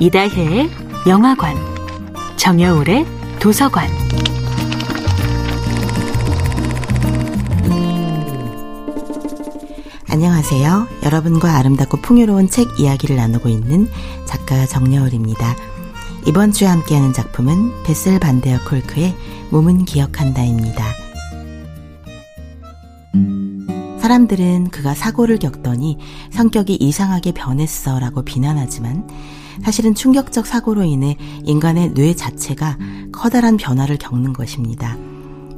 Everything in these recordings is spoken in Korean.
이다혜의 영화관, 정여울의 도서관. 안녕하세요. 여러분과 아름답고 풍요로운 책 이야기를 나누고 있는 작가 정여울입니다. 이번 주에 함께하는 작품은 베슬 반데어 콜크의 몸은 기억한다입니다. 사람들은 그가 사고를 겪더니 성격이 이상하게 변했어 라고 비난하지만 사실은 충격적 사고로 인해 인간의 뇌 자체가 커다란 변화를 겪는 것입니다.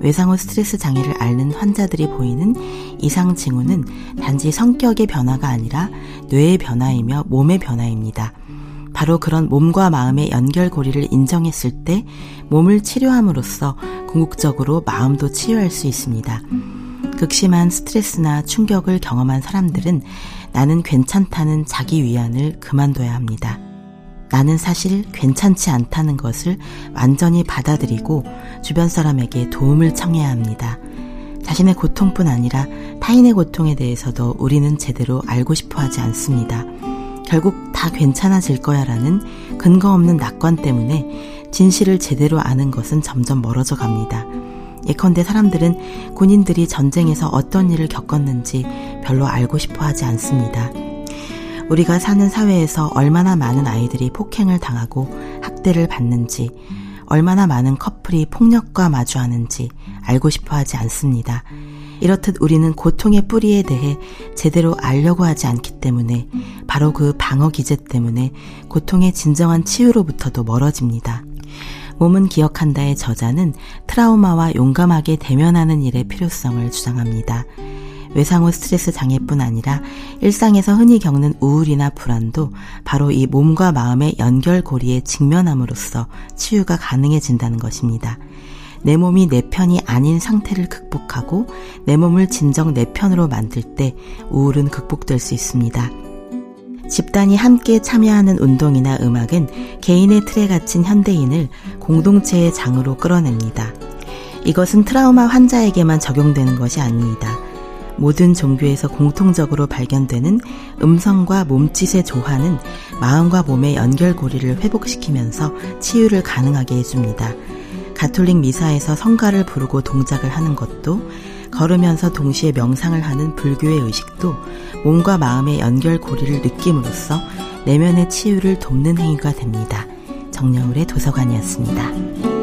외상후 스트레스 장애를 앓는 환자들이 보이는 이상 징후는 단지 성격의 변화가 아니라 뇌의 변화이며 몸의 변화입니다. 바로 그런 몸과 마음의 연결고리를 인정했을 때 몸을 치료함으로써 궁극적으로 마음도 치유할 수 있습니다. 극심한 스트레스나 충격을 경험한 사람들은 나는 괜찮다는 자기 위안을 그만둬야 합니다. 나는 사실 괜찮지 않다는 것을 완전히 받아들이고 주변 사람에게 도움을 청해야 합니다. 자신의 고통뿐 아니라 타인의 고통에 대해서도 우리는 제대로 알고 싶어 하지 않습니다. 결국 다 괜찮아질 거야 라는 근거 없는 낙관 때문에 진실을 제대로 아는 것은 점점 멀어져 갑니다. 예컨대 사람들은 군인들이 전쟁에서 어떤 일을 겪었는지 별로 알고 싶어 하지 않습니다. 우리가 사는 사회에서 얼마나 많은 아이들이 폭행을 당하고 학대를 받는지, 얼마나 많은 커플이 폭력과 마주하는지 알고 싶어 하지 않습니다. 이렇듯 우리는 고통의 뿌리에 대해 제대로 알려고 하지 않기 때문에 바로 그 방어 기제 때문에 고통의 진정한 치유로부터도 멀어집니다. 몸은 기억한다의 저자는 트라우마와 용감하게 대면하는 일의 필요성을 주장합니다. 외상후 스트레스 장애뿐 아니라 일상에서 흔히 겪는 우울이나 불안도 바로 이 몸과 마음의 연결고리에 직면함으로써 치유가 가능해진다는 것입니다. 내 몸이 내 편이 아닌 상태를 극복하고 내 몸을 진정 내 편으로 만들 때 우울은 극복될 수 있습니다. 집단이 함께 참여하는 운동이나 음악은 개인의 틀에 갇힌 현대인을 공동체의 장으로 끌어냅니다. 이것은 트라우마 환자에게만 적용되는 것이 아닙니다. 모든 종교에서 공통적으로 발견되는 음성과 몸짓의 조화는 마음과 몸의 연결고리를 회복시키면서 치유를 가능하게 해줍니다. 가톨릭 미사에서 성가를 부르고 동작을 하는 것도 걸으면서 동시에 명상을 하는 불교의 의식도 몸과 마음의 연결고리를 느낌으로써 내면의 치유를 돕는 행위가 됩니다. 정여울의 도서관이었습니다.